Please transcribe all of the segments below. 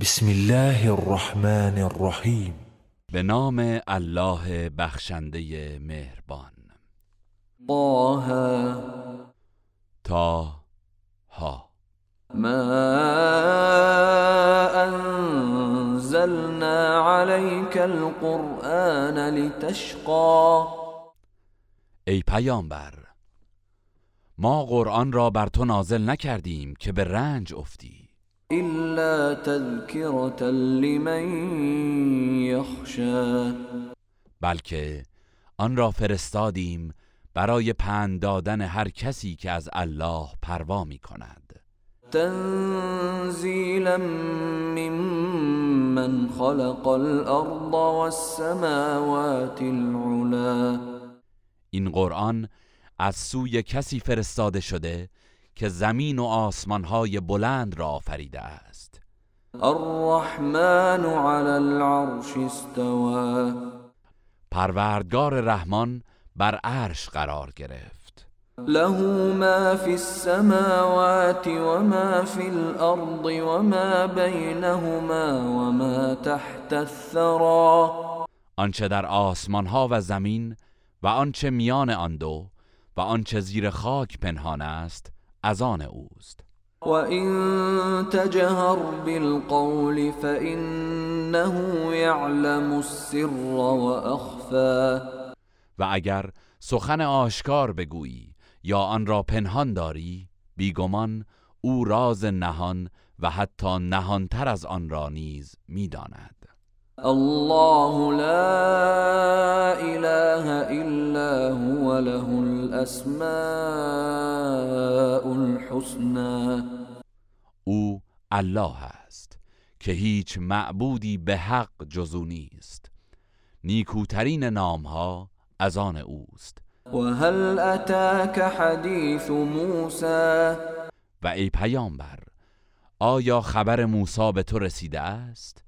بسم الله الرحمن الرحیم به نام الله بخشنده مهربان. طه تا ها. ما انزلنا عليك القرآن لتشقى. ای پیامبر ما قرآن را بر تو نازل نکردیم که به رنج افتی. إلا تذكرة لمن يخشى. بلکه آن را فرستادیم برای پند دادن هر کسی که از الله پروا می کند تنزيلا ممن خلق الأرض والسماوات العلا. این قرآن از سوی کسی فرستاده شده که زمین و آسمانهای بلند را آفریده است. الرحمن على العرش استوى پروردگار رحمان بر عرش قرار گرفت. له ما في السماوات وما في الأرض وما بينهما وما تحت الثرى آنچه در آسمان ها و زمین و آنچه میان آن دو و آنچه زیر خاک پنهان است از آن اوست. وإن تجهر بالقول فإنه يعلم السر وأخفى. و اگر سخن آشکار بگویی یا آن را پنهان داری بیگمان او راز نهان و حتی نهانتر از آن را نیز می‌داند. الله لا إله إلا هو له الأسماء الحسنى او الله است که هیچ معبودی به حق جزو نیست. نیکوترین نامها از آن اوست. وهل أتاك حديث موسى و ای پیامبر آیا خبر موسی به تو رسیده است؟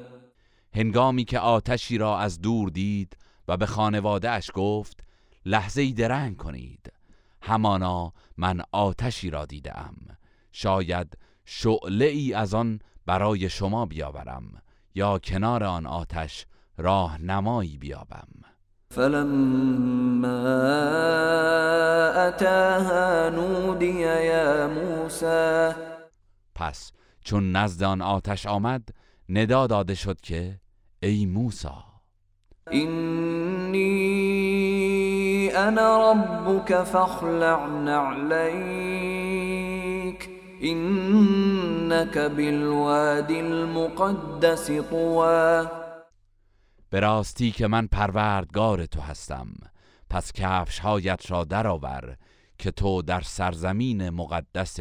هنگامی که آتشی را از دور دید و به خانواده اش گفت لحظه درنگ کنید. همانا من آتشی را دیدم. شاید شعله ای از آن برای شما بیاورم یا کنار آن آتش راه نمایی بیابم. فلما أتاها نودي يا موسى پس چون نزد آن آتش آمد ندا داده شد که ای موسی. إني أنا ربك فاخلع نعليك إنك بالوادي المقدس طوى. به راستی که من پروردگار تو هستم پس کفش هایت را درآور که تو در سرزمین مقدس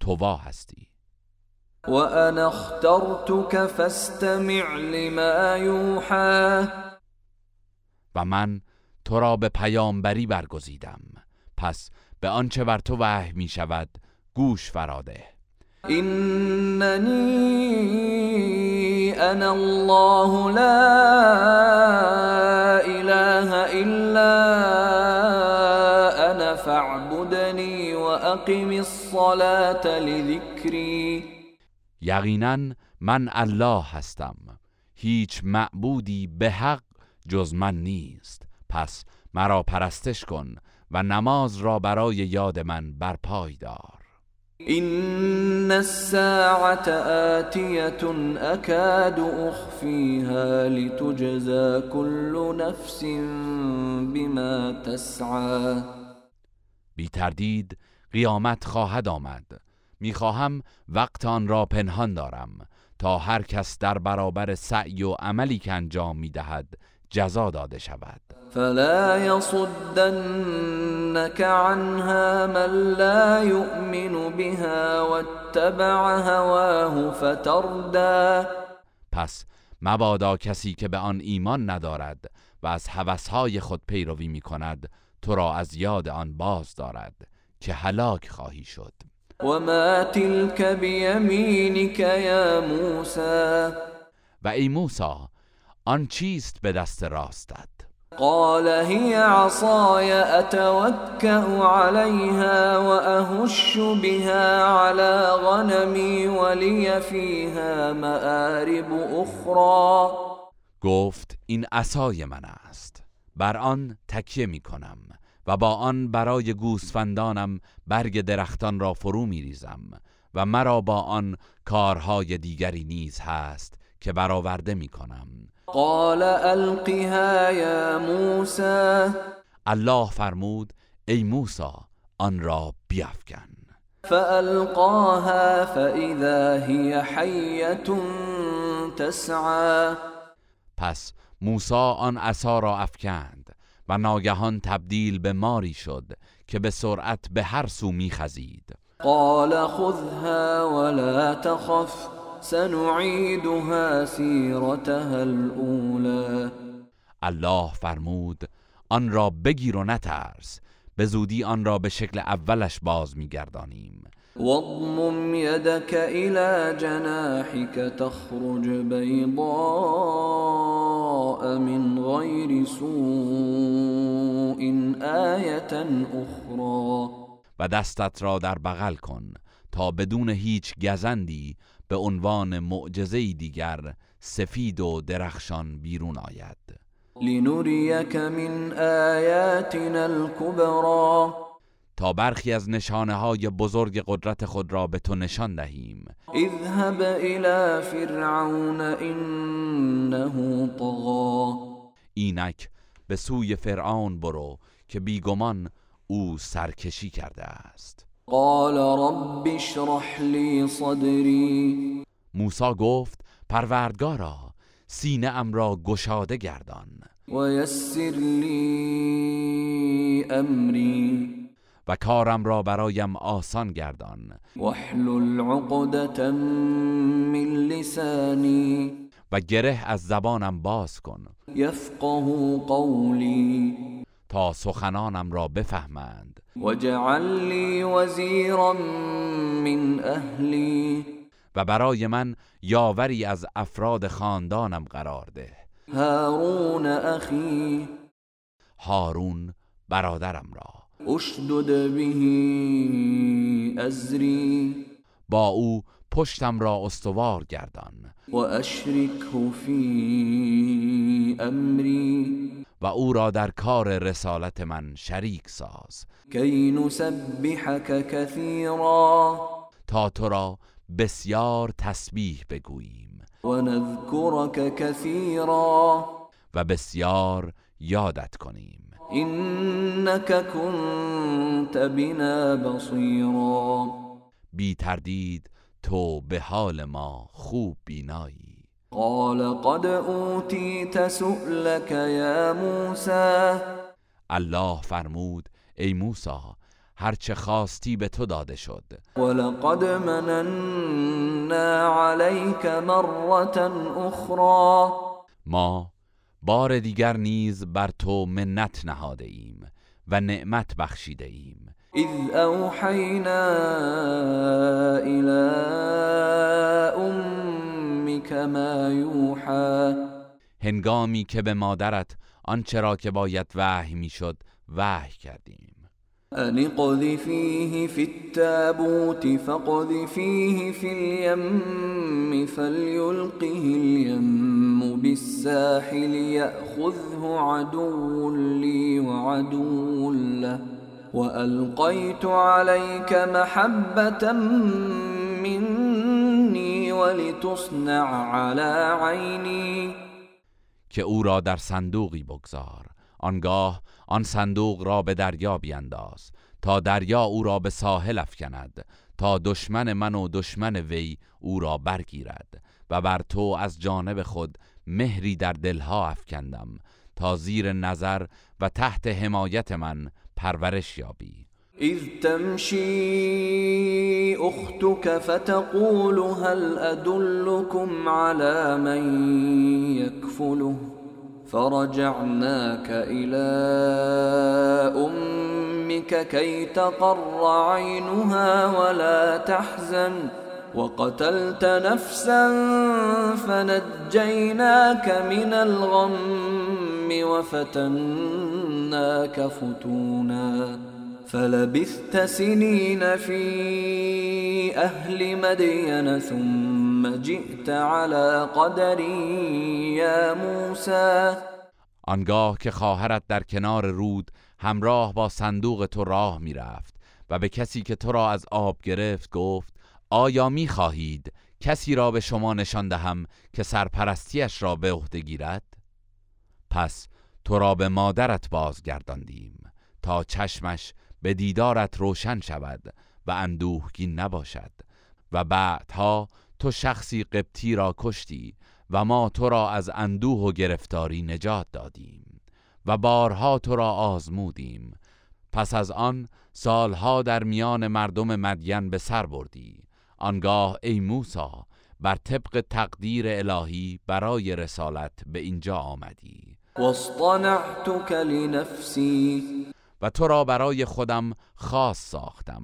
توا هستی. وأنا اخترتك فاستمع لما يوحى. و من تو را به پیامبری برگزیدم. پس به آنچه بر تو وحی می شود گوش فراده. إنني أنا الله لا إله إلا أنا فاعبدني وأقم الصلاة لذكري. یقینا من الله هستم. هیچ معبودی به حق جز من نیست. پس مرا پرستش کن و نماز را برای یاد من برپای دار. إن الساعة آتية أكاد أخفيها لتجزى كل نفس بما تسعى. بی تردید قیامت خواهد آمد. می‌خواهم وقت آن را پنهان دارم تا هر کس در برابر سعی و عملی که انجام می‌دهد جزا داده شود. فلا يصدنك عنها من لا يؤمن بها واتبع هواه فتردى پس مبادا کسی که به آن ایمان ندارد و از هوسهای خود پیروی می کند تو را از یاد آن باز دارد که هلاک خواهی شد. وما تلك بيمينك يا موسى و ای موسی آن چیست به دست راستت؟ قال هي عصاي اتوكا عليها واهش بها على غنمي ولي فيها مآرب اخرى گفت این عصای من است. بر آن تکیه می کنم و با آن برای گوسفندانم برگ درختان را فرو می ریزم و مرا با آن کارهای دیگری نیز هست که برآورده می کنم قال القها یا موسى. الله فرمود ای موسی آن را بیافکن فألقاها فإذا هي حية تسعى. پس موسی آن عصا را افکند. و ناگهان تبدیل به ماری شد که به سرعت به هر سو میخزید. قال خذها ولا تخف سنعيدها سيرتها الأولى. الله فرمود آن را بگیر و نترس به زودی آن را به شکل اولش باز میگردانیم. واضمم يدك إلى جناحك تخرج بيضاء من غير سوء آية أخرى. و دستت را در بغل کن تا بدون هیچ گزندی به عنوان معجزه دیگر سفید و درخشان بیرون آید. لنريك من آياتنا الكبرى. تا برخی از نشانه های بزرگ قدرت خود را به تو نشان دهیم. اذهب إلى فرعون إنه طغى اینک به سوی فرعون برو که بیگمان او سرکشی کرده است. قال رب اشرح لي صدري موسی گفت پروردگارا سینه ام را گشاده گردان. ويسر لي أمري و کارم را برایم آسان گردان. واحلل عقدة من لساني و گره از زبانم باز کن. يفقه قولي تا سخنانم را بفهمند. واجعل لي وزيرا من أهلي و برای من یاوری از افراد خاندانم قرار ده. هارون أخي هارون برادرم را. اشدد به أزري با او پشتم را استوار گردان. وأشركه في أمري و او را در کار رسالت من شریک ساز. كي نسبحك كثيرا تا تو را بسیار تسبیح بگوییم. ونذكرك كثيرا و بسیار یادت کنیم. إنك كنت بنا بصيرا. بی تردید تو به حال ما خوب بینایی. قال قد أوتيت سؤلك يا موسى. الله فرمود ای موسی هرچه خواستی به تو داده شد. ولقد مننا عليك مرة أخرى. ما بار دیگر نیز بر تو منت نهاده ایم و نعمت بخشیده ایم. إذ أوحينا إلى أمك ما يوحى هنگامی که به مادرت آنچه را که باید وحی می‌شد وحی کردیم. أن اقذفيه في التابوت فاقذفيه في اليم فليلقه اليم بالساحل يأخذه عدو لي وعدو له وألقيت عليك محبة مني ولتصنع على عيني که أو را در صندوقی بگذار. آنگاه آن صندوق را به دریا بینداز تا دریا او را به ساحل افکند تا دشمن من و دشمن وی او را برگیرد و بر تو از جانب خود مهری در دلها افکندم تا زیر نظر و تحت حمایت من پرورش یابی. إذ تمشي أختك فتقول هل أدلكم على من يكفله فرجعناك إلى أمك كي تقر عينها ولا تحزن. وقتلت نفسا فنجيناك من الغم وفتناك فتونا. فلبثت سنين في أهل مدين ثم جئت على قدری یا موسى. آنگاه که خواهرت در کنار رود همراه با صندوق تو راه می‌رفت و به کسی که تو را از آب گرفت گفت آیا می خواهید کسی را به شما نشان دهم که سرپرستیش را به عهده گیرد؟ پس تو را به مادرت بازگرداندیم تا چشمش به دیدارت روشن شود و اندوهگین نباشد و بعدها تو شخصی قبطی را کشتی و ما تو را از اندوه و گرفتاری نجات دادیم و بارها تو را آزمودیم. پس از آن سالها در میان مردم مدین به سر بردی. آنگاه ای موسا بر طبق تقدیر الهی برای رسالت به اینجا آمدی. واصطنعتك لنفسی. و تو را برای خودم خاص ساختم.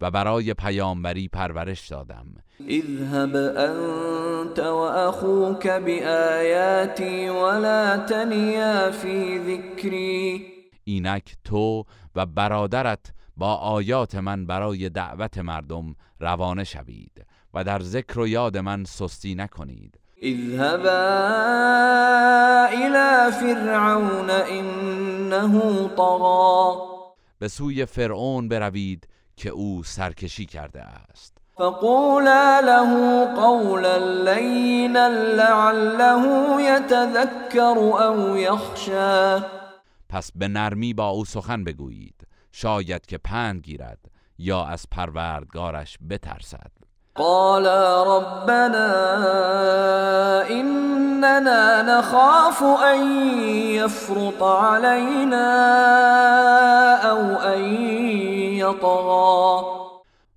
و برای پیامبری پرورش دادم. اذهب انت واخوك بآیاتی ولا تنیا فی ذکری. اینک تو و برادرت با آیات من برای دعوت مردم روانه شوید و در ذکر و یاد من سستی نکنید. اذهبا الى فرعون انه طغى به سوی فرعون بروید که او سرکشی کرده است. فقولا له قولا لینا لعله يتذكر او يخشى پس به نرمی با او سخن بگویید. شاید که پند گیرد یا از پروردگارش بترسد. قال ربنا اننا نخاف ان يفرط علينا او ان يطغى.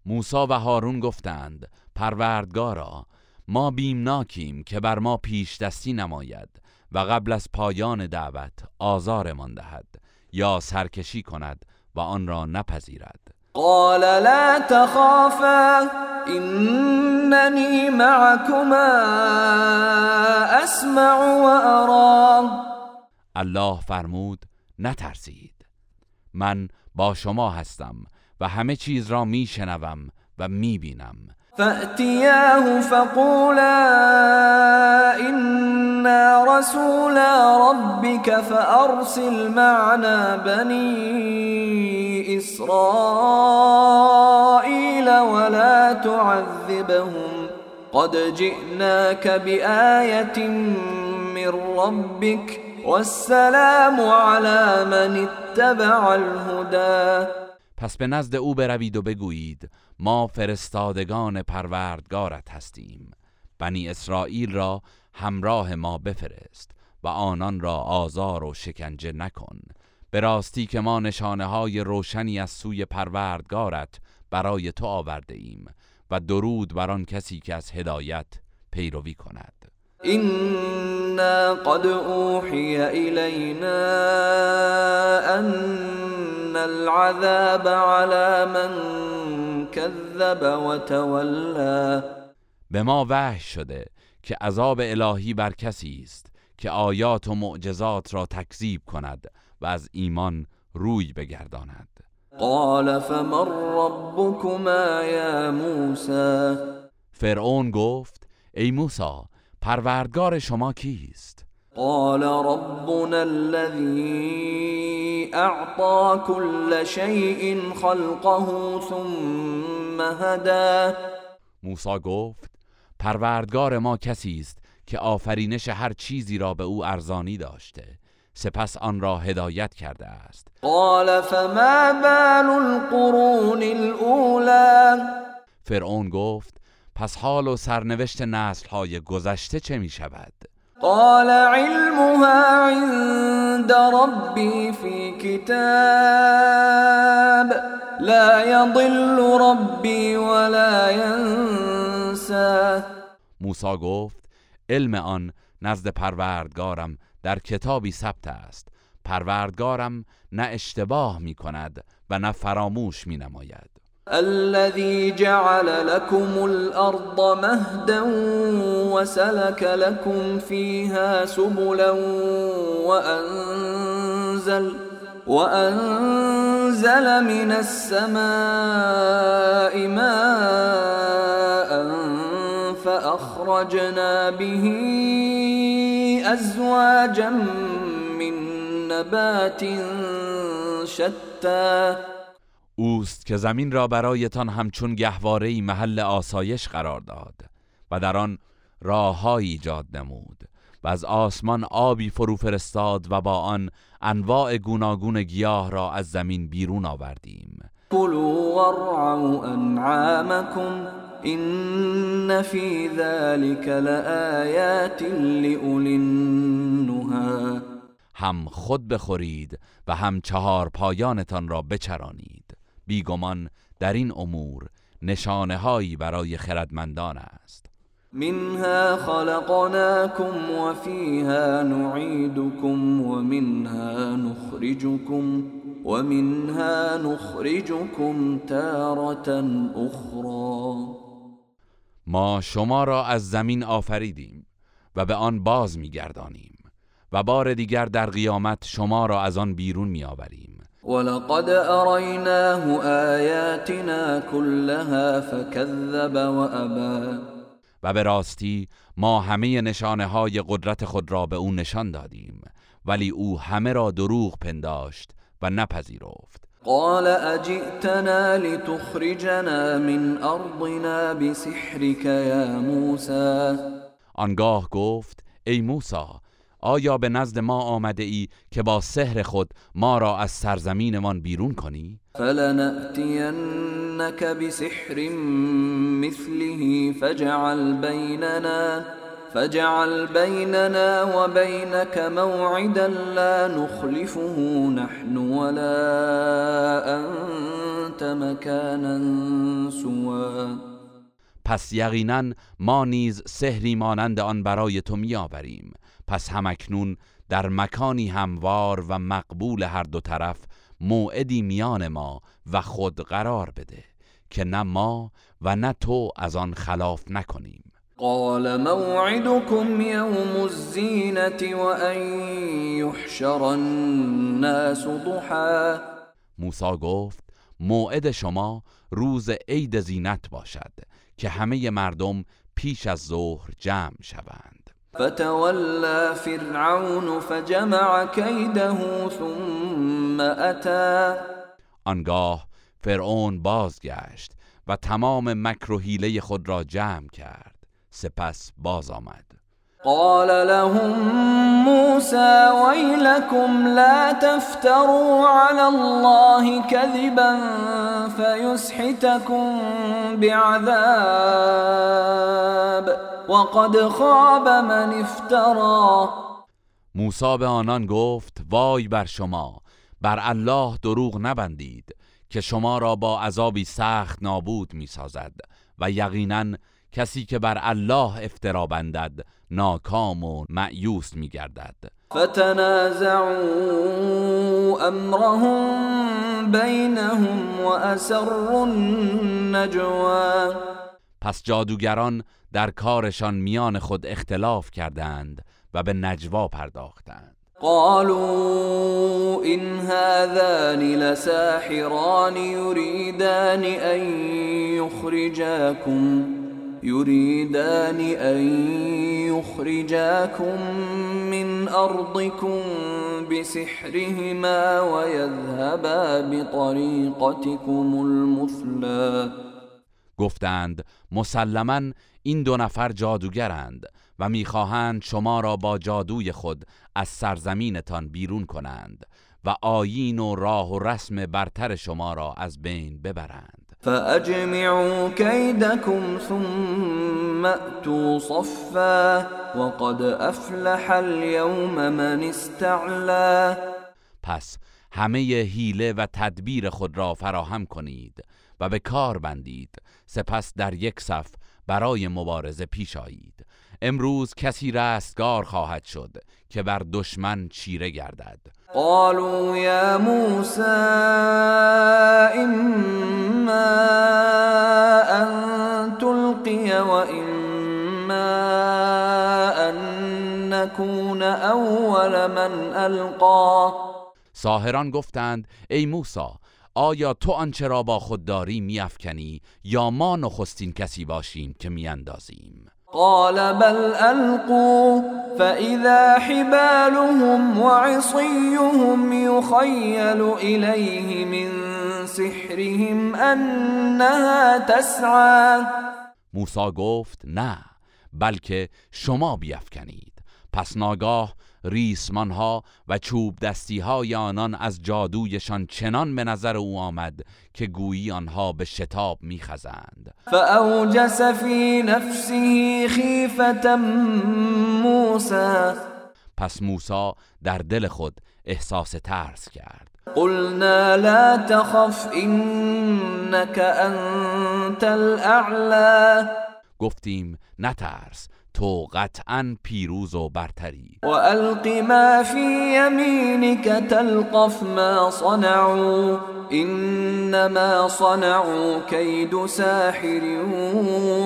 موسی و هارون گفتند پروردگارا ما بیمناکیم که بر ما پیش دستی نماید و قبل از پایان دعوت آزارمان دهد یا سرکشی کند و آن را نپذیرد. قال لا تخافا انني معكما اسمع وارى الله فرمود نترسید. من با شما هستم و همه چیز را میشنوم و می‌بینم. فأتياه فقولا إنا رسولا ربك فأرسل معنا بني إسرائيل ولا تعذبهم. قد جئناك بآية من ربك والسلام على من اتبع الهدى. پس به نزد او بروید و بگویید ما فرستادگان پروردگارت هستیم. بنی اسرائیل را همراه ما بفرست و آنان را آزار و شکنجه نکن. به راستی که ما نشانه های روشنی از سوی پروردگارت برای تو آورده ایم و درود بر آن کسی که از هدایت پیروی کند. إنا قد أوحي إلينا أن العذاب على من كذب وتولى. به ما وحی شده که عذاب الهی بر کسی است که آیات و معجزات را تکذیب کند و از ایمان روی بگرداند. قال فمن ربكما يا موسى فرعون گفت ای موسی پروردگار شما کیست؟ قال ربنا الذي أعطى كل شيء خلقه ثم هدى. موسی گفت پروردگار ما کسی است که آفرینش هر چیزی را به او ارزانی داشته. سپس آن را هدایت کرده است. قال فما بال القرون الأولى؟ فرعون گفت پس حال و سرنوشت نسل های گذشته چه می شود؟ قال علمها عند ربي في كتاب لا يضل ربي ولا ينسى موسی گفت علم آن نزد پروردگارم در کتابی ثبت است. پروردگارم نه اشتباه می کند و نه فراموش می نماید الذي جعل لكم الأرض مهدا وسلك لكم فيها سبلا وأنزل وأنزل من السماء ماء فأخرجنا به أزواجا من نبات شتى. اوست که زمین را برایتان همچون گهواره محل آسایش قرار داد و در آن راههایی ایجاد نمود و از آسمان آبی فرو فرستاد و با آن انواع گوناگون گیاه را از زمین بیرون آوردیم. كلوا وارعوا أنعامكم إن في ذلك لآيات لأولي النهى. هم خود بخورید و هم چهار پایانتان را بچرانید. بیگمان در این امور نشانه هایی برای خردمندان است. منها خلقناكم وفيها نعيدكم ومنها نخرجكم ومنها نخرجكم تارة أخرى ما شما را از زمین آفریدیم و به آن باز میگردانیم و بار دیگر در قیامت شما را از آن بیرون میآوریم. ولقد أريناه آياتنا كلها فكذب وأبى. و به راستی ما همه نشانه های قدرت خود را به او نشان دادیم ولی او همه را دروغ پنداشت و نپذیرفت. قال أجئتنا لتخرجنا من أرضنا بسحرك يا موسى آنگاه گفت ای موسی آیا به نزد ما آمده ای که با سحر خود ما را از سرزمینمان بیرون کنی؟ فلنأتينك بسحر مثله فاجعل بيننا فاجعل بيننا وبينك موعدا لا نخلفه نحن ولا أنت مكانا سوا پس یقینا ما نیز سحری مانند آن برای تو میآوریم. پس همکنون در مکانی هموار و مقبول هر دو طرف موعدی میان ما و خود قرار بده که نه ما و نه تو از آن خلاف نکنیم. قال موعدكم يوم الزينة وأن يحشر الناس ضحى. موسی گفت موعد شما روز عید زینت باشد که همه مردم پیش از ظهر جمع شوند. فتولى فرعون فجمع كيده ثم أتى. آنگاه فرعون بازگشت و تمام مکر و حیله خود را جمع کرد. سپس باز آمد. قال لهم موسى ويلكم لا تفتروا على الله كذبا فيسحتكم بعذاب وقد خاب من افترى. موسی به آنان گفت وای بر شما بر الله دروغ نبندید که شما را با عذابی سخت نابود می سازد و یقینا کسی که بر الله افترا بندد ناکام و معیوس می گردد. فتنازعوا امرهم بينهم واسروا النجوى پس جادوگران در کارشان میان خود اختلاف کردند و به نجوا پرداختند. قالوا إن هذان لساحران يريدان أن يخرجاكم. يريدان أن يخرجاكم من أرضكم بسحرهما ويذهبا بطريقتكم المثلى. گفتند مسلما این دو نفر جادوگرند و می‌خواهند شما را با جادوی خود از سرزمینتان بیرون کنند و آیین و راه و رسم برتر شما را از بین ببرند. فأجمعوا كيدكم ثم أتوا صفا وقد أفلح اليوم من استعلا پس همه حیله و تدبیر خود را فراهم کنید و به کار بندید. سپس در یک صف برای مبارزه پیش آیید. امروز کسی رستگار خواهد شد که بر دشمن چیره گردد. قالوا يا موسى إما أن تلقي وإما أن نكون أول من ألقى. ساهران گفتند ای موسی آیا تو آنچه را با خود داری میافکنی یا ما نخستین کسی باشیم که میاندازیم؟ قال بل ألقوا فإذا حبالهم وعصيهم يخيل إليه من سحرهم أنها تسعى. موسی گفت نه بلکه شما بیافکنید پس ناگاه ریسمان ها و چوب دستی های آنان از جادویشان چنان به نظر او آمد که گویی آنها به شتاب میخزند. فأوجس في نفسه خيفة موسى. پس موسی در دل خود احساس ترس کرد. قلنا لا تخف إنك أنت الأعلى. گفتیم نترس تو قطعا پیروز و برتری. وألق ما في يمينك تلقف ما صنعوا إنما صنعوا كيد ساحر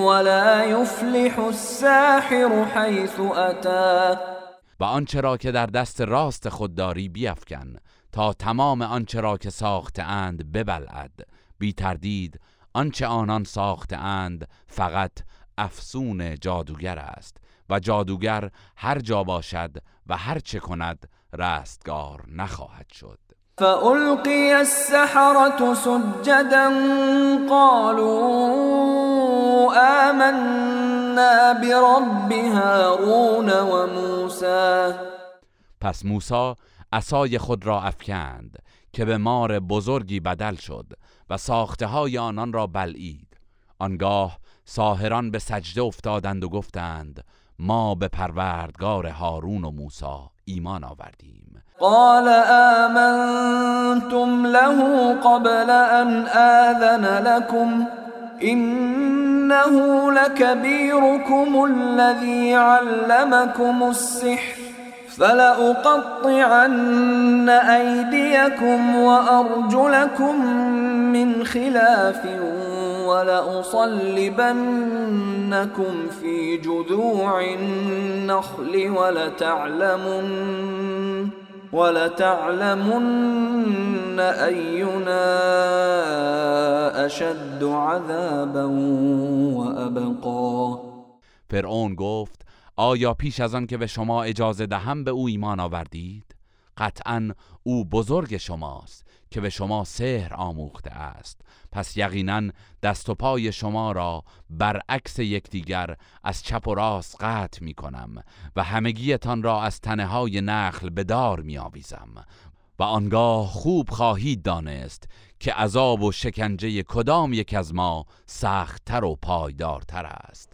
ولا يفلح الساحر حيث أتى. و آنچه را که در دست راست خود داری بیفکن تا تمام آنچه را که ساخته اند ببلعد. بی تردید آنچه آنان ساخته اند فقط افسون جادوگر است و جادوگر هر جا باشد و هر چه کند رستگار نخواهد شد. فألقي السحرة سجدا قالوا آمنا برب هارون وموسى پس موسی عصای خود را افکند که به مار بزرگی بدل شد و ساخته های آنان را بلعید. آنگاه ساهران به سجده افتادند و گفتند ما به پروردگار هارون و موسی ایمان آوردیم. قال آمنتم له قبل أن آذن لكم إنه لكبيركم الذي علمكم السحر. فلأقطعن أيديكم وأرجلكم من خلاف ولأصلبنكم في جذوع النخل ولتعلمن ولتعلمن أينا أشد عذابا وأبقى. فرعون گفت آیا پیش از آن که به شما اجازه دهم به او ایمان آوردید؟ قطعا او بزرگ شماست که به شما سحر آموخته است. پس یقینا دست و پای شما را برعکس یکدیگر از چپ و راست قطع می کنم و همگیتان را از تنه های نخل به دار می آویزم. و آنگاه خوب خواهید دانست که عذاب و شکنجه کدام یک از ما سختتر و پایدارتر است.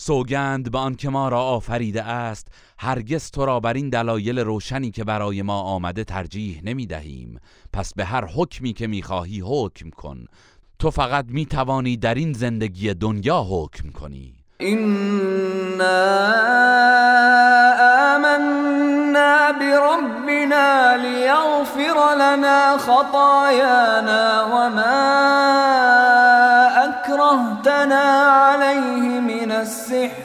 سوگند به آنکه ما را آفریده است هرگز تو را بر این دلایل روشنی که برای ما آمده ترجیح نمی دهیم. پس به هر حکمی که می خواهی حکم کن. تو فقط می توانی در این زندگی دنیا حکم کنی. إنا آمنا بربنا ليغفر لنا خطايانا وما أكرهتنا عليه السحر.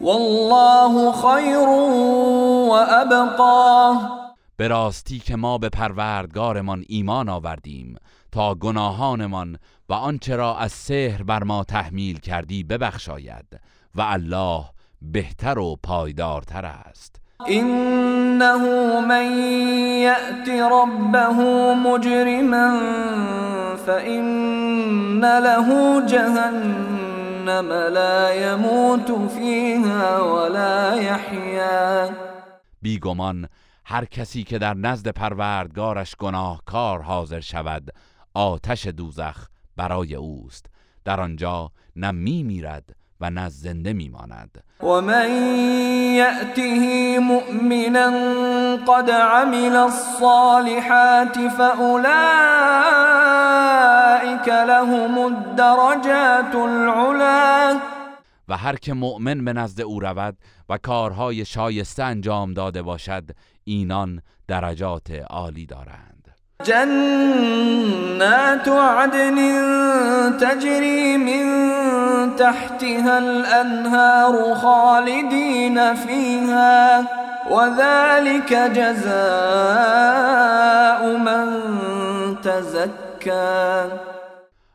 والله خير وأبقى. به راستی که ما به پروردگارمان ایمان آوردیم تا گناهانمان و آنچه را از سحر بر ما تحمیل کردی ببخشاید و الله بهتر و پایدارتر است. إنه من يأت ربه مجرما فإن له جهنم. لا يموت فيها ولا يحيا. بیگمان هر کسی که در نزد پروردگارش گناهکار حاضر شود آتش دوزخ برای اوست. در آنجا نه می میرد و نه زنده میماند. ومن يأته مؤمنا قد عمل الصالحات فأولئك لهم الدرجات العلا و هر که مؤمن به نزد او رود و کارهای شایسته انجام داده باشد اینان درجات عالی دارند. جنات عدن تجري من تحتها الأنهار خالدين فيها وذلك جزاء من تزكى.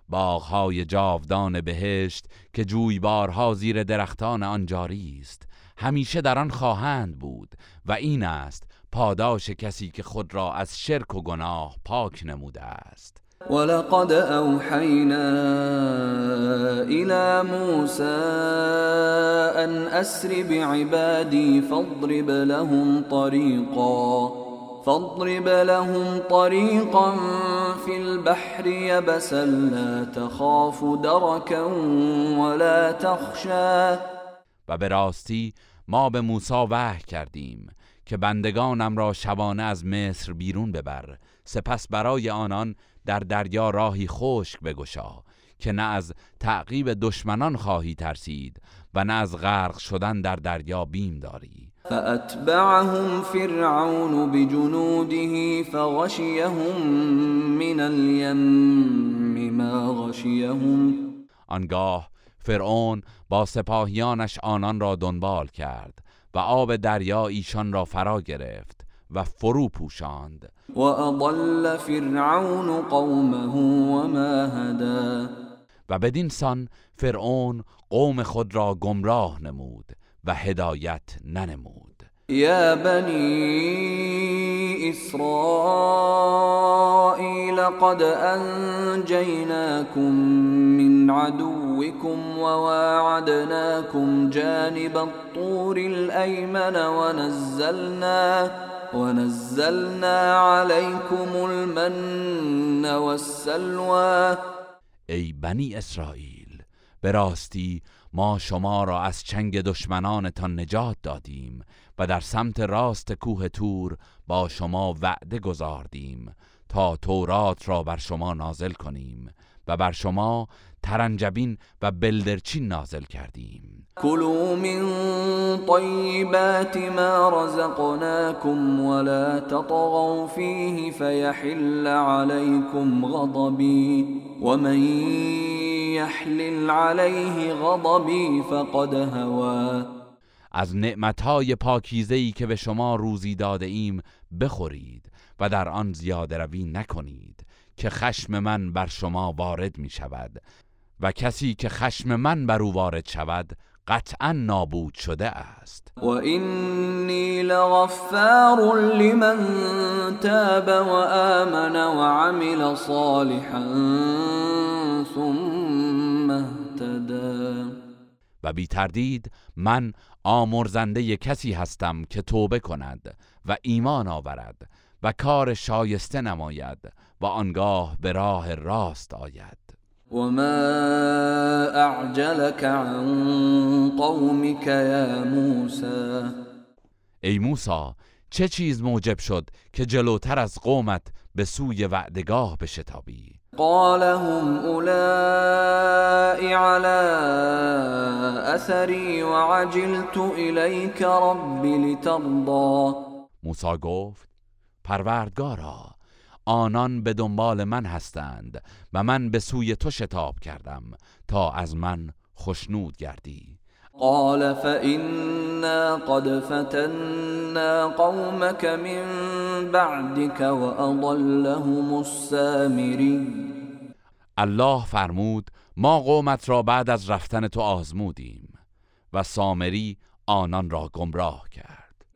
باغهای جاودان بهشت که جویبارها زیر درختان آن جاری است همیشه در آن خواهند بود و این است پاداش کسی که خود را از شرک و گناه پاک نموده است. ولقد أوحينا إلى موسى أن أسر بعبادي فاضرب لهم طريقا فاضرب لهم طريقا في البحر يبسا لا تخاف دركا ولا تخشى و به راستی ما به موسی وحی کردیم که بندگانم را شبانه از مصر بیرون ببر سپس برای آنان در دریا راهی خشک بگشا که نه از تعقیب دشمنان خواهی ترسید و نه از غرق شدن در دریا بیم داری. فأتبعهم فرعون بجنوده فغشيهم من اليم ما غشيهم. آنگاه فرعون با سپاهیانش آنان را دنبال کرد. و آب دریا ایشان را فرا گرفت و فرو پوشاند. وأضل فرعون قومه وما هدى و بدین سان فرعون قوم خود را گمراه نمود و هدایت ننمود. يا بني إسرائيل قد أنجيناكم من عدوكم وواعدناكم جانب الطور الأيمن ونزلنا ونزلنا عليكم المن والسلوى. ای بنی اسرائیل به راستی ما شما را از چنگ دشمنانتان نجات دادیم و در سمت راست کوه تور با شما وعده گذاردیم تا تورات را بر شما نازل کنیم. و بر شما ترنجبین و بلدرچین نازل کردیم. كلوا من طيبات ما رزقناكم ولا تطغوا فيه فيحل عليكم غضبي ومن يحلل عليه غضبي فقد هوى از نعمتهای پاکیزه‌ای که به شما روزی داده ایم بخورید و در آن زیاده روی نکنید. که خشم من بر شما وارد می شود و کسی که خشم من بر او وارد شود قطعا نابود شده است. وإني لغفار لمن تاب وآمن وعمل صالحا ثم اهتدى. و بی تردید من آمرزنده کسی هستم که توبه کند و ایمان آورد و کار شایسته نماید و آنگاه به راه راست آید. وما أعجلك عن قومك يا موسى؟ ای موسا چه چیز موجب شد که جلوتر از قومت به سوی وعدگاه بشتابی؟ قال هم أولئك على أثري وعجلت إليك رب لترضى. موسی گفت پروردگارا آنان به دنبال من هستند و من به سوی تو شتاب کردم تا از من خشنود گردی. قال فإنا قد فتنا قومك من بعدك وأضلهم السامري. الله فرمود ما قومت را بعد از رفتن تو آزمودیم و سامری آنان را گمراه کرد.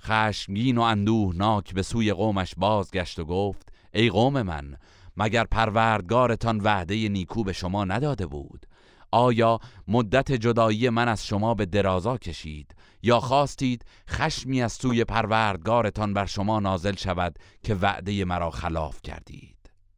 خشمگین و اندوهناک به سوی قومش بازگشت و گفت ای قوم من مگر پروردگارتان وعده نیکو به شما نداده بود؟ آیا مدت جدایی من از شما به درازا کشید؟ یا خواستید خشمی از سوی پروردگارتان بر شما نازل شود که وعده مرا خلاف کردید؟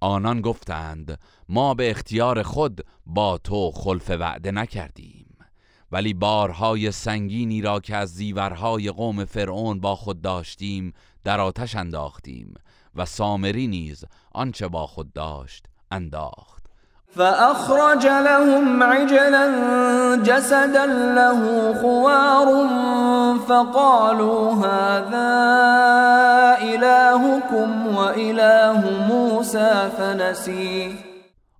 آنان گفتند ما به اختیار خود با تو خلف وعده نکردیم. ولی بارهای سنگینی را که از زیورهای قوم فرعون با خود داشتیم در آتش انداختیم و سامری نیز آنچه با خود داشت انداخت. فأخرج لهم عجلا جسدا له خوار فقالوا هذا إلهكم وإله موسى فنسي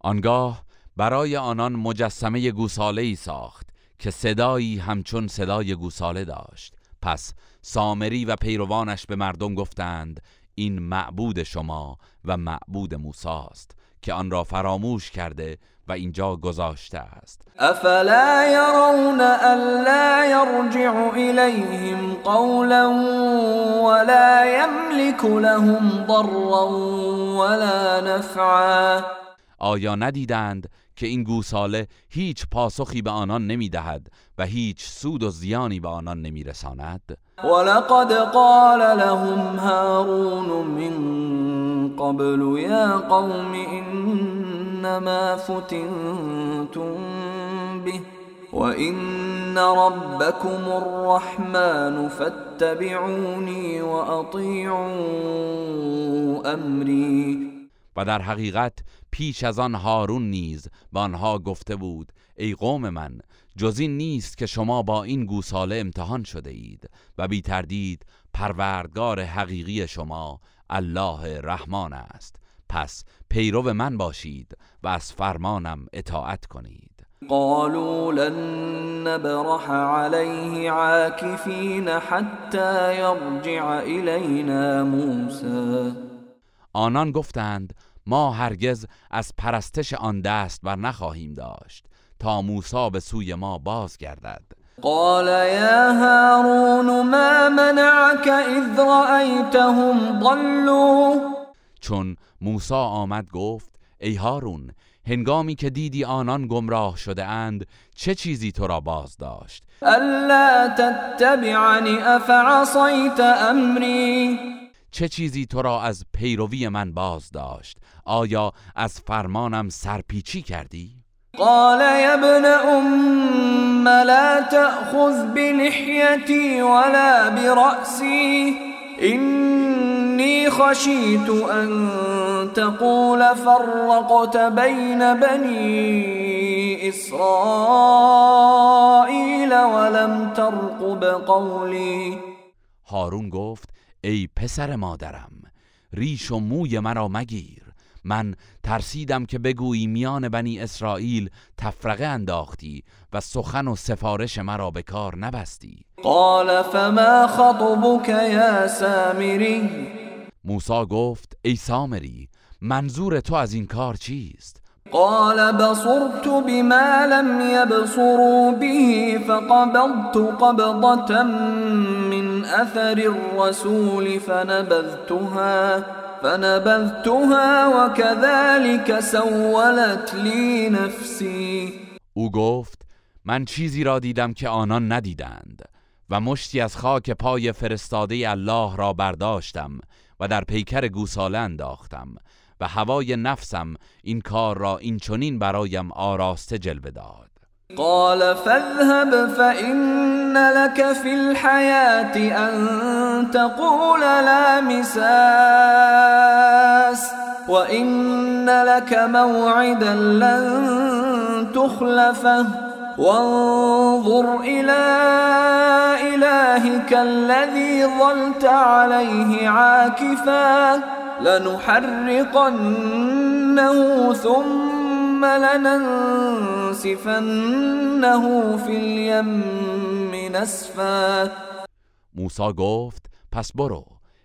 آنگاه برای آنان مجسمه گوساله ای ساخت که صدایی همچون صدای گوساله داشت. پس سامری و پیروانش به مردم گفتند این معبود شما و معبود موسی است که آن را فراموش کرده و اینجا گذاشته است. افلا يرون الا يرجع اليهم قولا ولا يملك لهم ضرا ولا نفعا. آیا ندیدند که این گوساله هیچ پاسخی به آنان نمی‌دهد و هیچ سود و زیانی به آنان نمیرساند؟ ولقد قال لهم هارون من قبل يا قوم إنما فتنتم به وإن ربكم الرحمن فاتبعوني وأطيعوا أمري. و در حقیقت پیش از آن هارون نیز به آنها گفته بود ای قوم من جز این نیست که شما با این گوساله امتحان شده اید و بی تردید پروردگار حقیقی شما الله رحمان است. پس پیرو من باشید و از فرمانم اطاعت کنید. قالوا لن نبرح عليه عاكفين حتى يرجع إلينا موسى. آنان گفتند ما هرگز از پرستش آن دست بر نخواهیم داشت تا موسی به سوی ما بازگردد. قال يا هارون ما منعك إذ رأيتهم ضلوا؟ چون موسی آمد گفت ای هارون هنگامی که دیدی آنان گمراه شده اند چه چیزی تو را باز داشت؟ ألا تتبعني أفعصيت أمري چه چیزی تو را از پیروی من باز داشت؟ آیا از فرمانم سرپیچی کردی؟ قال يا ابن أم لا تأخذ بلحيتي ولا برأسي. إني خشيت أن تقول فرقت بين بني إسرائيل ولم ترقب قولي. هارون گفت ای پسر مادرم ریش و موی مرا مگیر. من ترسیدم که بگویی میان بنی اسرائیل تفرقه انداختی و سخن و سفارش مرا به کار نبستی. قال فما خطبك يا سامري موسی گفت ای سامری منظور تو از این کار چیست؟ قال بصرت بما لم يبصروا به فقبضت قبضة من أثر الرسول فنبذتها فنبذتها وكذلك سولت لي نفسي. او گفت من چیزی را دیدم که آنان ندیدند و مشتی از خاک پای فرستاده الله را برداشتم و در پیکر گوساله انداختم. و هوای نفسم این کار را این چنین برایم آراسته جلوه داد. قال فاذهب فإن لك في الحياة أن تقول لا مساس وإن لك موعدا لن تخلفه وانظر إلى إلهك الذي ظلت عليه عاكفا لنحرقنه ثم لننسفنه في اليم نسفا. موسی گفت پس برو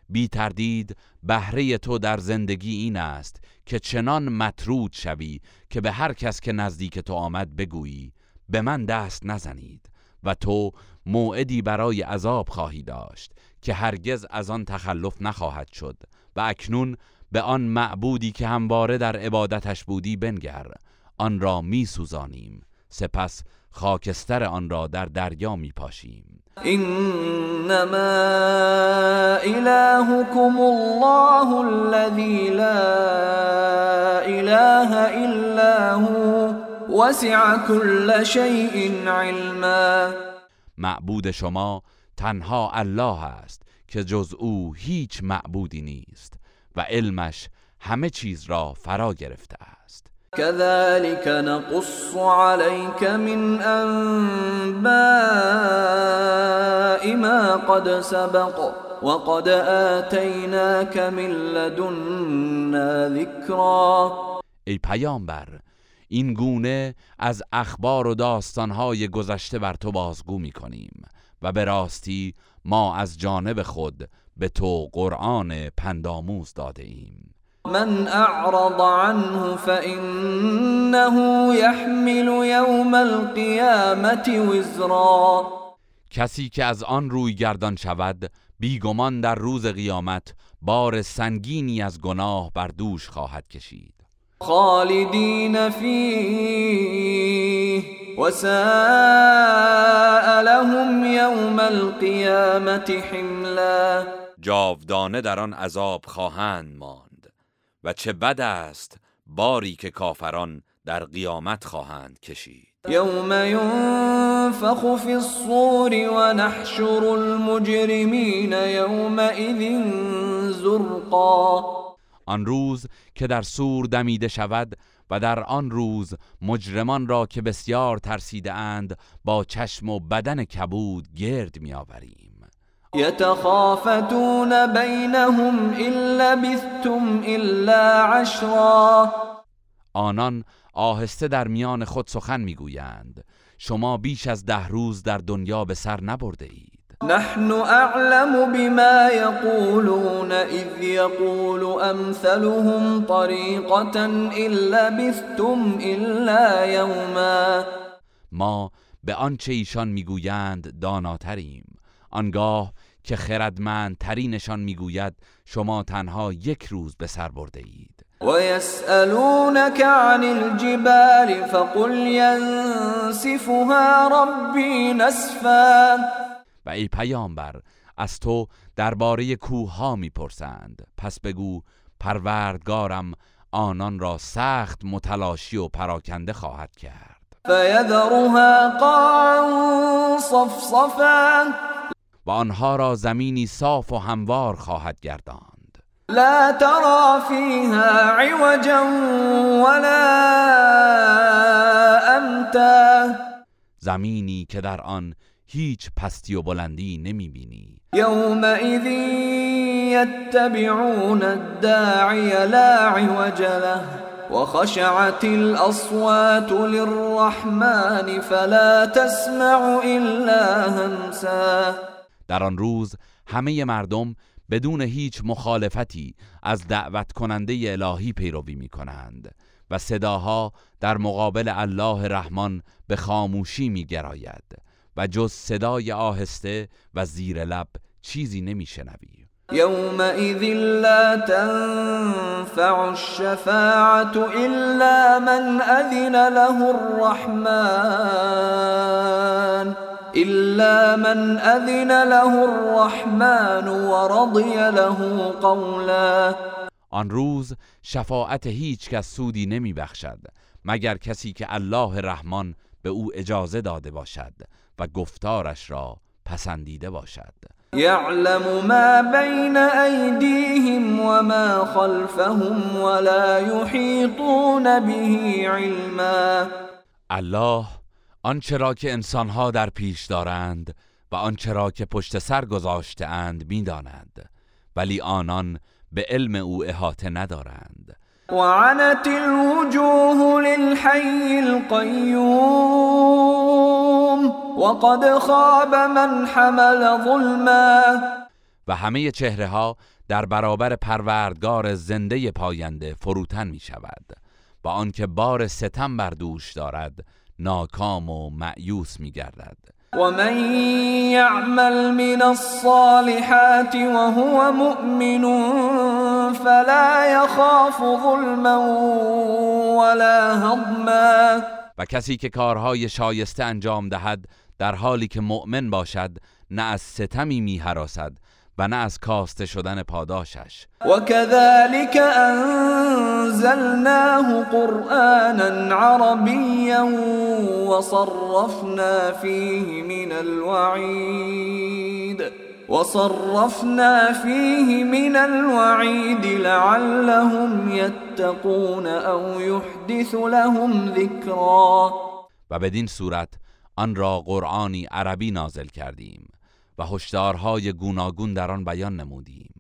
بی تردید بهره تو در زندگی این است که چنان مطرود شوی که به هر کس که نزدیک تو آمد بگویی به من دست نزنید و تو موعدی برای عذاب خواهی داشت که هرگز از آن تخلف نخواهد شد. و اکنون به آن معبودی که همواره در عبادتش بودی بنگر آن را می سوزانیم سپس خاکستر آن را در دریا می پاشیم انما الهكم الله الذي لا اله الا هو وسع كل شيء علما. معبود شما تنها الله است. که جز او هیچ معبودی نیست و علمش همه چیز را فرا گرفته است. كذلك نقص عليك من انباء ما قد سبق وقد آتيناك من لدنا ذكرا. ای پیامبر این گونه از اخبار و داستانهای گذشته بر تو بازگو می کنیم و به راستی ما از جانب خود به تو قرآن پنداموز داده ایم. من اعرض عنه فإنه يحمل يوم القيامة وزرا. کسی که از آن روی گردان شود بیگمان در روز قیامت بار سنگینی از گناه بر دوش خواهد کشید. خالدين فيه وساء لهم يوم القيامة حملا. جاودانه در آن عذاب خواهند ماند و چه بد است باری که کافران در قیامت خواهند کشید. يوم ينفخ في الصور ونحشر المجرمين يومئذ زرقا. آن روز که در سور دمیده شود و در آن روز مجرمان را که بسیار ترسیده اند با چشم و بدن کبود گرد میآوریم. يتخافتون بينهم إن لبثتم إلا عشرا. آنان آهسته در میان خود سخن می‌گویند. شما بیش از ده روز در دنیا به سر نبرده اید نحن أعلم بما يقولون إذ يقول أمثلهم طريقة إن لبثتم إلا يوما. ما به آنچه ایشان می‌گویند داناتریم. آنگاه که خردمند ترینشان می‌گوید شما تنها یک روز به سر برده اید. ويسألونك عن الجبال فقل ينسفها ربي نسفا. و ای پیامبر از تو درباره کوه ها می‌پرسند. پس بگو پروردگارم آنان را سخت متلاشی و پراکنده خواهد کرد. فيذرها قاعا صفصفا. و آنها را زمینی صاف و هموار خواهد گرداند. لا ترى فيها عوجا ولا امتا. زمینی که در آن هیچ پستی و بلندی نمی‌بینی. يومئذ يتبعون الداعي لا عوج له وخشعت الأصوات للرحمن فلا تسمع إلا همسا. در آن روز همه مردم بدون هیچ مخالفتی از دعوت کننده الهی پیروی می کنند و صداها در مقابل الله رحمان به خاموشی می گراید و جز صدای آهسته و زیر لب چیزی نمی شنوی يومئذ لا تنفع الشفاعة إلا من أذن له الرحمن إلا من أذن له الرحمن ورضي له قولا. آن روز شفاعت هیچ کس سودی نمی بخشد مگر کسی که الله رحمان به او اجازه داده باشد. و گفتارش را پسندیده باشد. يعلم ما بين أيديهم وما خلفهم ولا يحيطون به علما. الله آنچه را که انسانها در پیش دارند و آنچه را که پشت سر گذاشته اند می‌دانند ولی آنان به علم او احاطه ندارند. وعنت الوجوه للحي القيوم وقد خاب من حمل ظلما. و همه چهره ها در برابر پروردگار زنده پاینده فروتن می شود و آنکه بار ستم بر دوش دارد ناکام و معیوس می گردد ومن يعمل من الصالحات وهو مؤمن فلا يخاف ظلما ولا هضما. و کسی که کارهای شایسته انجام دهد در حالی که مؤمن باشد نه از ستمی می حراسد و نه از کاسته شدن پاداشش. وكذلك أنزلناه قرآنا عربيا وصرفنا فيه من الوعيد وصرفنا فيه من الوعيد لعلهم يتقون أو يحدث لهم ذكرا و بدین صورت آن را قرآنی عربی نازل کردیم. و هشدارهای گوناگون در آن بیان نمودیم.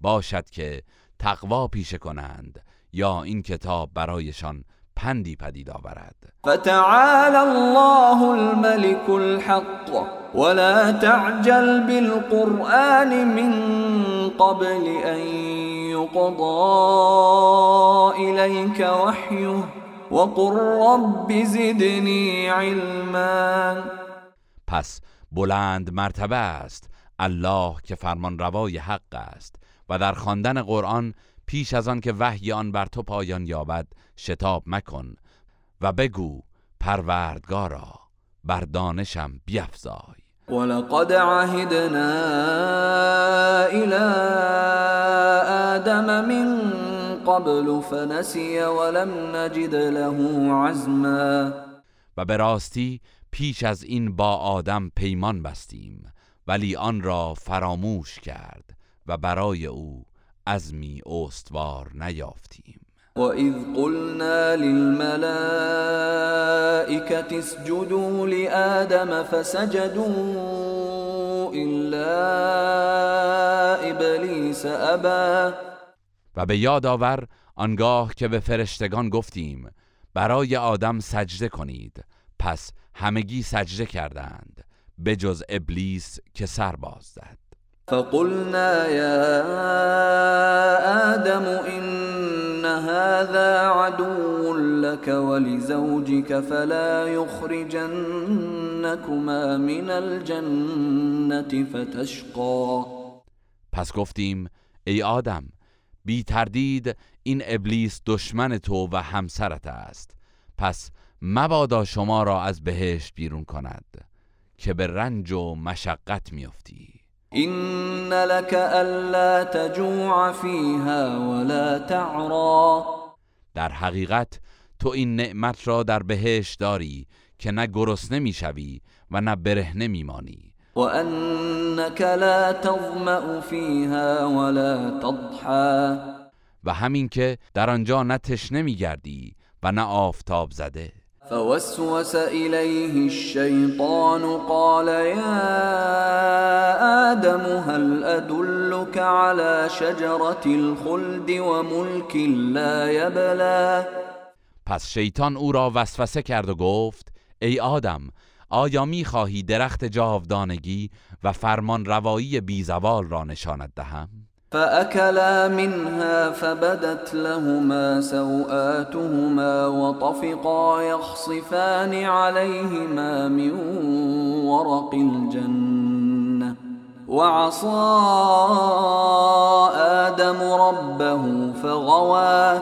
باشد که تقوا پیشه کنند یا این کتاب برایشان پندی پدید آورد. فتعالى الله الملك الحق ولا تعجل بالقرآن من قبل أن يقضى إليك وحيه وقل رب زدني علما. پس بلند مرتبه است. الله که فرمان روای حق است. و در خواندن قرآن پیش از آن که وحی آن بر تو پایان یابد شتاب مکن و بگو پروردگارا بر دانشم بیفزای. ولقد عهدنا إلى آدم من قبل فنسي ولم نجد له عزما. و به راستی پیش از این با آدم پیمان بستیم ولی آن را فراموش کرد و برای او عزمی استوار نیافتیم. وإذ قلنا للملائكة اسجدوا لآدم فسجدوا إلا إبليس أبى و به یاد آور آنگاه که به فرشتگان گفتیم برای آدم سجده کنید پس همگی سجده کردند به جز ابلیس که سر باز زد. فقلنا يا آدم إن هذا عدو لك ولزوجك فلا يخرجنكما من الجنة فتشقى. پس گفتیم ای آدم بی تردید این ابلیس دشمن تو و همسرت است. پس مبادا شما را از بهشت بیرون کند که به رنج و مشقت میافتی. إن لك ألا تجوع فيها ولا تعرى در حقیقت تو این نعمت را در بهشت داری که نه گرسنه می‌شوی و نه برهنه میمانی. وأنك لا تظمأ فيها ولا تضحى و همین که در آنجا نه تشنه میگردی و نه آفتاب زده. فوسوس إليه الشيطان قال يا آدم هل أدلك على شجرة الخلد وملك لا يبلى پس شیطان او را وسوسه کرد و گفت ای آدم آیا می‌خواهی درخت جاودانگی و فرمان روایی بیزوال را نشانت دهم؟ فأكلا منها فبدت لهما سوآتهما وطفقا يخصفان عليهما من ورق الجنة. وعصى آدم ربه فغوى.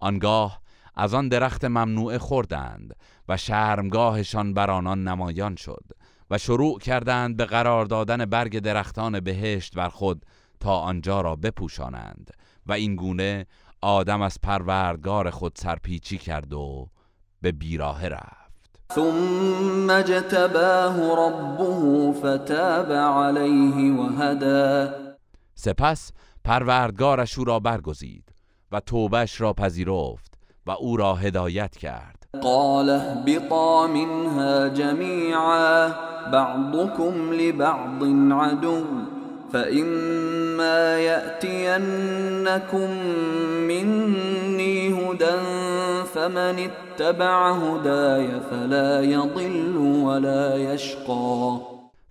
آنگاه از آن درخت ممنوعه خوردند و شرمگاهشان بر آنان نمایان شد و شروع کردند به قرار دادن برگ درختان بهشت بر خود تا آنجا را بپوشانند و این گونه آدم از پروردگار خود سرپیچی کرد و به بیراه رفت. ثم اجتباه ربه فتاب عليه وهدى سپس پروردگارش او را برگزید و توبش را پذیرفت و او را هدایت کرد. قال اهبطا منها جميعا بعضكم لبعض عدو. فإما يأتينكم مني هدى فمن اتبع هداي فلا يضل ولا يشقى.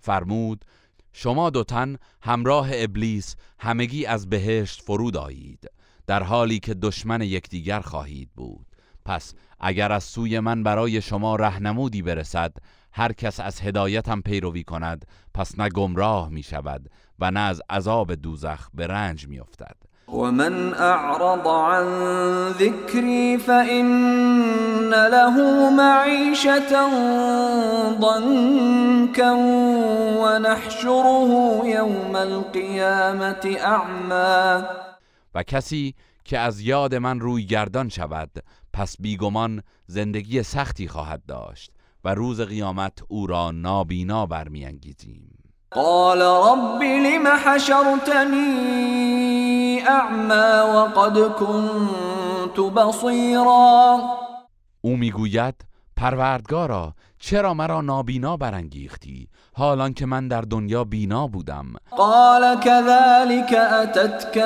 فرمود شما دو تن همراه ابلیس همگی از بهشت فرود آیید در حالی که دشمن یکدیگر خواهید بود. پس اگر از سوی من برای شما رهنمودی برسد هر کس از هدایتم پیروی کند پس نه گمراه می شود و نه از عذاب دوزخ به رنج می افتد ومن أعرض عن ذكري فإن له معيشة ضنكا ونحشره يوم القيامة أعمى. و کسی که از یاد من روی گردان شود پس بیگمان زندگی سختی خواهد داشت. و روز قیامت او را نابینا برمیانگیزیم. قال رب لم حشرتني أعمى وقد كنت بصيرا او می‌گوید پروردگارا چرا مرا نابینا برانگیختی؟ حالان که من در دنیا بینا بودم. قال كذلك أتتك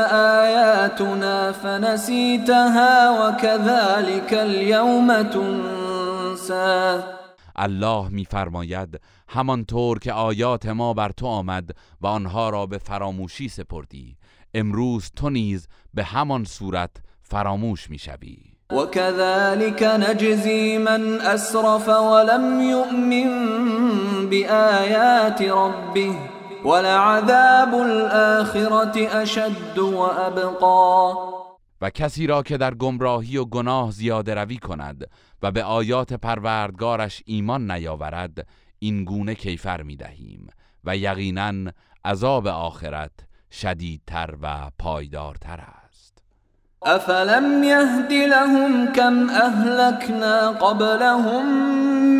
آياتنا فنسيتها وكذلك اليوم تنسى الله میفرماید همانطور که آیات ما بر تو آمد و آنها را به فراموشی سپردی امروز تو نیز به همان صورت فراموش می‌شوی. وكذلك نجزي من أسرف ولم يؤمن بآيات ربه ولعذاب الآخرة أشد وأبقى. و کسی را که در گمراهی و گناه زیاده روی کند و به آیات پروردگارش ایمان نیاورد این گونه کیفر می دهیم و یقینا عذاب آخرت شدیدتر و پایدارتر است. أفلم يهد لهم كم أهلكنا قبلهم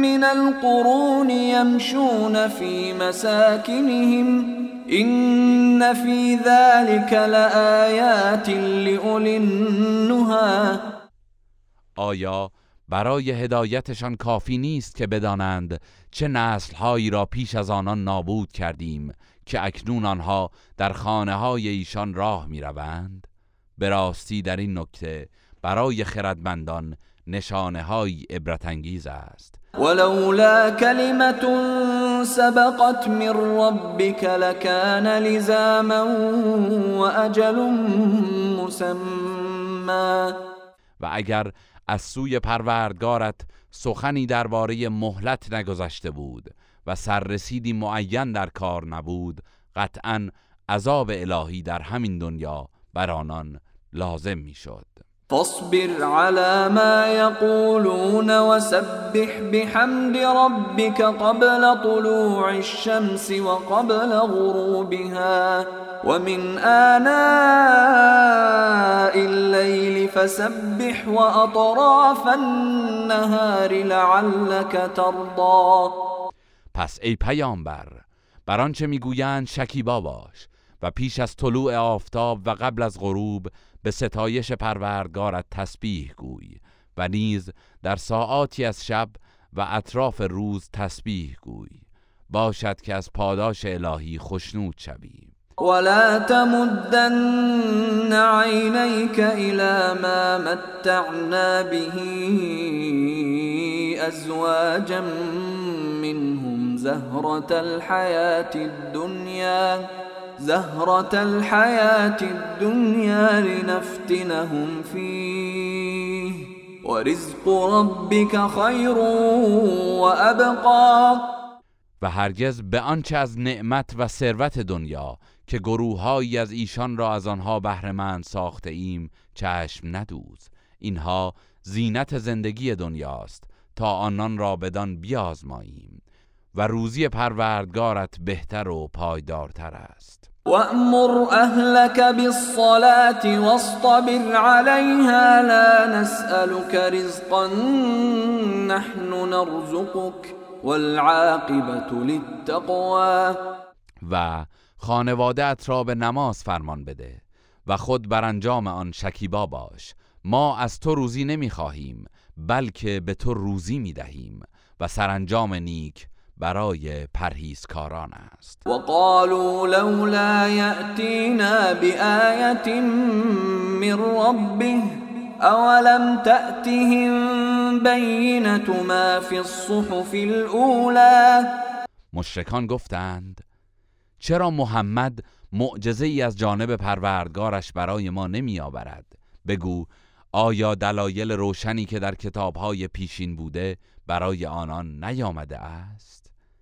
من القرون يمشون في مساكنهم إن في ذلك لآيات لأولي النهى آیا برای هدایتشان کافی نیست که بدانند چه نسلهایی را پیش از آنان نابود کردیم که اکنون آنها در خانه های ایشان راه می روند؟ به راستی در این نکته برای خردمندان نشانه های عبرت انگیز است ولولا كلمة سبقت من ربك لكان لزاما وأجل مسمى و اگر از سوی پروردگارت سخنی درباره مهلت نگذشته بود و سررسیدی معین در کار نبود قطعا عذاب الهی در همین دنیا بر آنان لازم می‌شد. فاصبر على ما يقولون وسبح بحمد ربك قبل طلوع الشمس وقبل غروبها. ومن آناء الليل فسبح وأطراف النهار لعلك ترضى. پس ای پیامبر بر آنچه میگویند شکیبا باش و پیش از طلوع آفتاب و قبل از غروب به ستایش پروردگارت تسبیح گوی و نیز در ساعاتی از شب و اطراف روز تسبیح گوی. باشد که از پاداش الهی خشنود شوی. ولا تمدن عينيك إلى ما متعنا به أزواجا منهم زهرة الحياة الدنيا زهرة الحياة الدنيا لنفتنهم فيه. ورزق ربك خير وأبقى. و هرگز به آنچه از نعمت و ثروت دنیا که گروههایی از ایشان را از آنها بهرهمند ساخته ایم چشم ندوز. اینها زینت زندگی دنیاست. تا آنان را بدان بیازماییم. و روزی پروردگارت بهتر و پایدارتر است. وأمر أهلك بالصلاة واصطبر عليها لا نسألك رزقا نحن نرزقك والعاقبة للتقوى. و خانواده را به نماز فرمان بده و خود بر انجام آن شکیبا باش. ما از تو روزی نمی‌خواهیم بلکه به تو روزی می‌دهیم و سرانجام نیک برای پرهیزکاران است. وقالوا لولا يأتينا بآية من ربه أولم تأتهم بينة ما في الصحف الأولى؟ مشرکان گفتند چرا محمد معجزه ای از جانب پروردگارش برای ما نمی آورد بگو آیا دلایل روشنی که در کتابهای پیشین بوده برای آنان نیامده است؟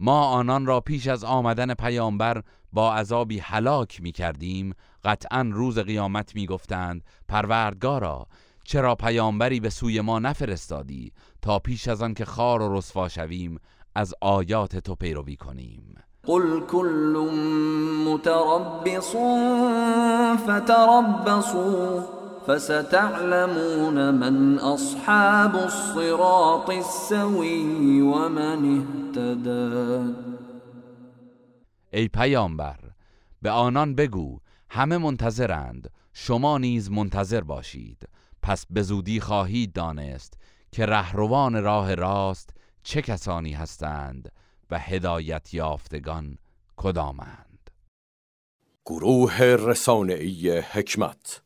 ما آنان را پیش از آمدن پیامبر با عذابی هلاک می کردیم قطعا روز قیامت می گفتند پروردگارا چرا پیامبری به سوی ما نفرستادی تا پیش از آن که خار و رسوا شویم از آیات تو پیروی کنیم؟ قل كل متربص فتربصوا. فستعلمون من اصحاب الصراط السوي ومن اهتدى. ای پیامبر به آنان بگو همه منتظرند شما نیز منتظر باشید. پس به زودی خواهید دانست که رهروان راه راست چه کسانی هستند و هدایت یافتگان کدامند. گروه رسانه‌ای حکمت